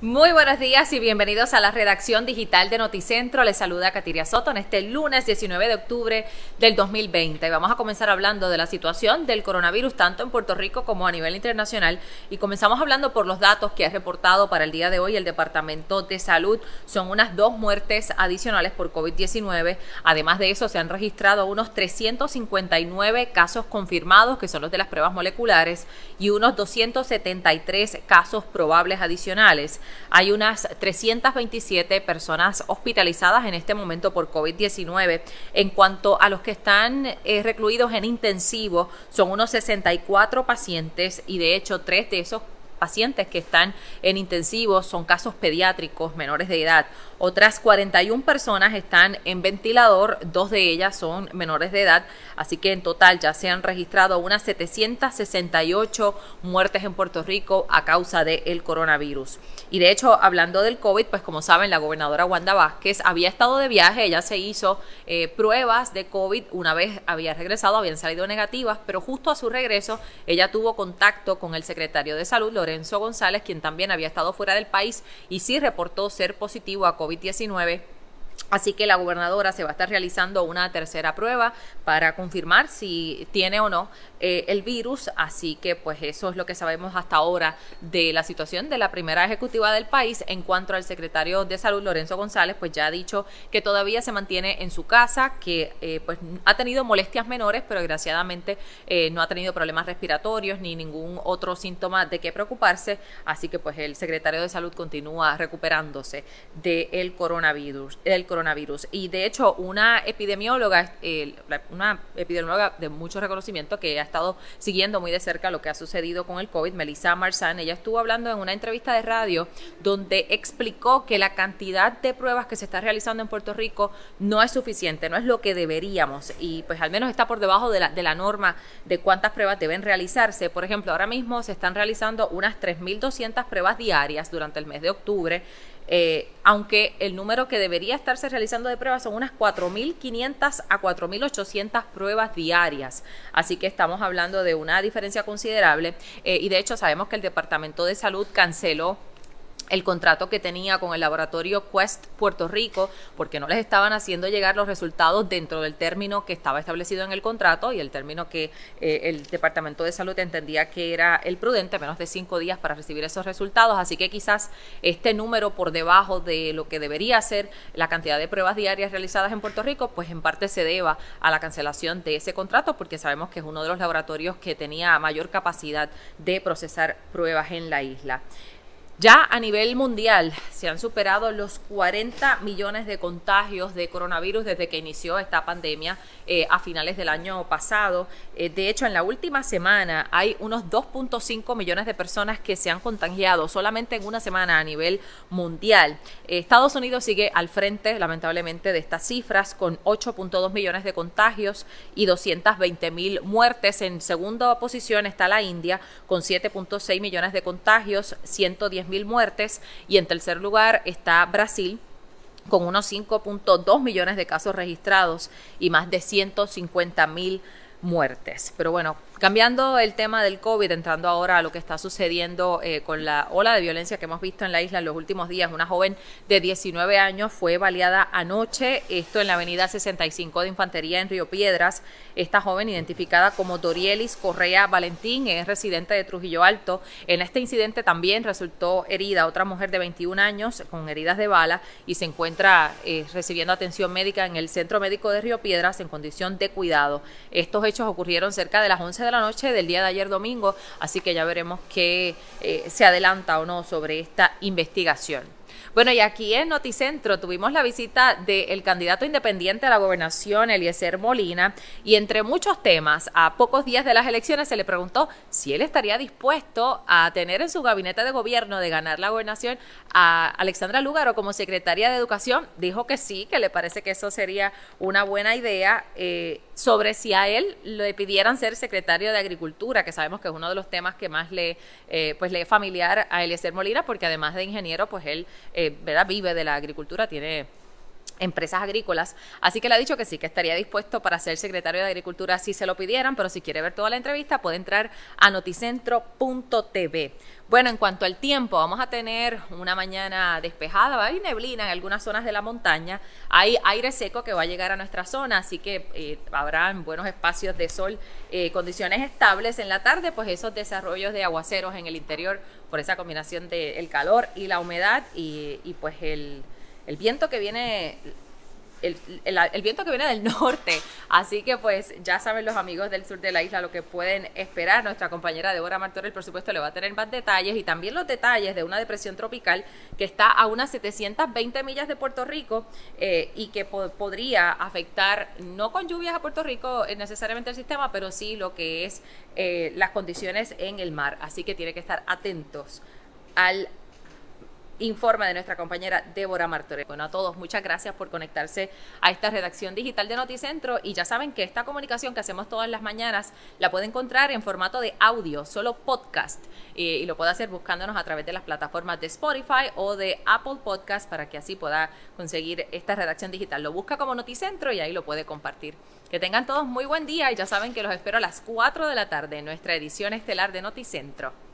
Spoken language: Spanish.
Muy buenos días y bienvenidos a la redacción digital de Noticentro. Les saluda Katiria Soto en este lunes 19 de octubre del 2020. Y vamos a comenzar hablando de la situación del coronavirus tanto en Puerto Rico como a nivel internacional. Y comenzamos hablando por los datos que ha reportado para el día de hoy el Departamento de Salud. Son unas dos muertes adicionales por COVID-19. Además de eso, se han registrado unos 359 casos confirmados, que son los de las pruebas moleculares, y unos 273 casos probables adicionales. Hay unas 327 personas hospitalizadas en este momento por COVID-19. En cuanto a los que están eh, recluidos en intensivo, son unos 64 pacientes y de hecho tres de esos pacientes que están en intensivos son casos pediátricos menores de edad. Otras 41 personas están en ventilador, dos de ellas son menores de edad, así que en total ya se han registrado unas 768 muertes en Puerto Rico a causa del coronavirus. Y de hecho, hablando del COVID, pues como saben, la gobernadora Wanda Vázquez había estado de viaje, ella se hizo eh, pruebas de COVID, una vez había regresado, habían salido negativas, pero justo a su regreso ella tuvo contacto con el secretario de salud, Lorenzo González, quien también había estado fuera del país y sí reportó ser positivo a COVID-19 Así que la gobernadora se va a estar realizando una tercera prueba para confirmar si tiene o no eh, el virus. Así que pues eso es lo que sabemos hasta ahora de la situación de la primera ejecutiva del país. En cuanto al secretario de salud, Lorenzo González, pues ya ha dicho que todavía se mantiene en su casa, que eh, pues ha tenido molestias menores, pero desgraciadamente eh, no ha tenido problemas respiratorios ni ningún otro síntoma de qué preocuparse. Así que pues el secretario de salud continúa recuperándose del coronavirus. Del coronavirus Y de hecho, una epidemióloga, una epidemióloga de mucho reconocimiento que ha estado siguiendo muy de cerca lo que ha sucedido con el COVID, Melissa Marzán, ella estuvo hablando en una entrevista de radio donde explicó que la cantidad de pruebas que se está realizando en Puerto Rico no es suficiente, no es lo que deberíamos y pues al menos está por debajo de la, de la norma de cuántas pruebas deben realizarse. Por ejemplo, ahora mismo se están realizando unas 3.200 pruebas diarias durante el mes de octubre. Eh, aunque el número que debería estarse realizando de pruebas son unas 4.500 a 4.800 pruebas diarias. Así que estamos hablando de una diferencia considerable eh, y de hecho sabemos que el Departamento de Salud canceló el contrato que tenía con el laboratorio Quest Puerto Rico, porque no les estaban haciendo llegar los resultados dentro del término que estaba establecido en el contrato y el término que eh, el Departamento de Salud entendía que era el prudente, menos de cinco días para recibir esos resultados. Así que quizás este número por debajo de lo que debería ser la cantidad de pruebas diarias realizadas en Puerto Rico, pues en parte se deba a la cancelación de ese contrato, porque sabemos que es uno de los laboratorios que tenía mayor capacidad de procesar pruebas en la isla. Ya a nivel mundial se han superado los 40 millones de contagios de coronavirus desde que inició esta pandemia eh, a finales del año pasado. Eh, de hecho, en la última semana hay unos 2.5 millones de personas que se han contagiado solamente en una semana a nivel mundial. Estados Unidos sigue al frente, lamentablemente, de estas cifras con 8.2 millones de contagios y 220 mil muertes. En segunda posición está la India con 7.6 millones de contagios, 110 mil muertes y en tercer lugar está Brasil con unos 5.2 millones de casos registrados y más de 150 mil muertes. Pero bueno, Cambiando el tema del COVID, entrando ahora a lo que está sucediendo eh, con la ola de violencia que hemos visto en la isla en los últimos días, una joven de 19 años fue baleada anoche, esto en la avenida 65 de Infantería en Río Piedras. Esta joven, identificada como Dorielis Correa Valentín, es residente de Trujillo Alto. En este incidente también resultó herida otra mujer de 21 años con heridas de bala y se encuentra eh, recibiendo atención médica en el Centro Médico de Río Piedras en condición de cuidado. Estos hechos ocurrieron cerca de las 11 de de la noche del día de ayer domingo, así que ya veremos qué eh, se adelanta o no sobre esta investigación. Bueno, y aquí en Noticentro tuvimos la visita del candidato independiente a la gobernación, Eliezer Molina, y entre muchos temas, a pocos días de las elecciones se le preguntó si él estaría dispuesto a tener en su gabinete de gobierno de ganar la gobernación a Alexandra Lúgaro como secretaria de Educación. Dijo que sí, que le parece que eso sería una buena idea eh, sobre si a él le pidieran ser secretario de Agricultura, que sabemos que es uno de los temas que más le, eh, pues le es familiar a Eliezer Molina, porque además de ingeniero, pues él eh, ¿verdad? vive de la agricultura, tiene empresas agrícolas. Así que le ha dicho que sí, que estaría dispuesto para ser secretario de Agricultura si se lo pidieran, pero si quiere ver toda la entrevista puede entrar a noticentro.tv. Bueno, en cuanto al tiempo, vamos a tener una mañana despejada, va a haber neblina en algunas zonas de la montaña, hay aire seco que va a llegar a nuestra zona, así que eh, habrán buenos espacios de sol, eh, condiciones estables en la tarde, pues esos desarrollos de aguaceros en el interior por esa combinación del calor y la humedad y, y pues el el viento que viene el, viento que viene del norte. Así que pues ya saben los amigos del sur de la isla lo que pueden esperar. Nuestra compañera Débora Martorell, por supuesto, le va a tener más detalles y también los detalles de una depresión tropical que está a unas 720 millas de Puerto Rico eh, y que podría afectar, no con lluvias a Puerto Rico eh, necesariamente el sistema, pero sí lo que es eh, las condiciones en el mar. Así que tiene que estar atentos al informe de nuestra compañera Débora Martorell. Bueno, a todos, muchas gracias por conectarse a esta redacción digital de Noticentro y ya saben que esta comunicación que hacemos todas las mañanas la puede encontrar en formato de audio, solo podcast, y, lo puede hacer buscándonos a través de las plataformas de Spotify o de Apple Podcast para que así pueda conseguir esta redacción digital. Lo busca como Noticentro y ahí lo puede compartir. Que tengan todos muy buen día y ya saben que los espero a las 4 de la tarde en nuestra edición estelar de Noticentro.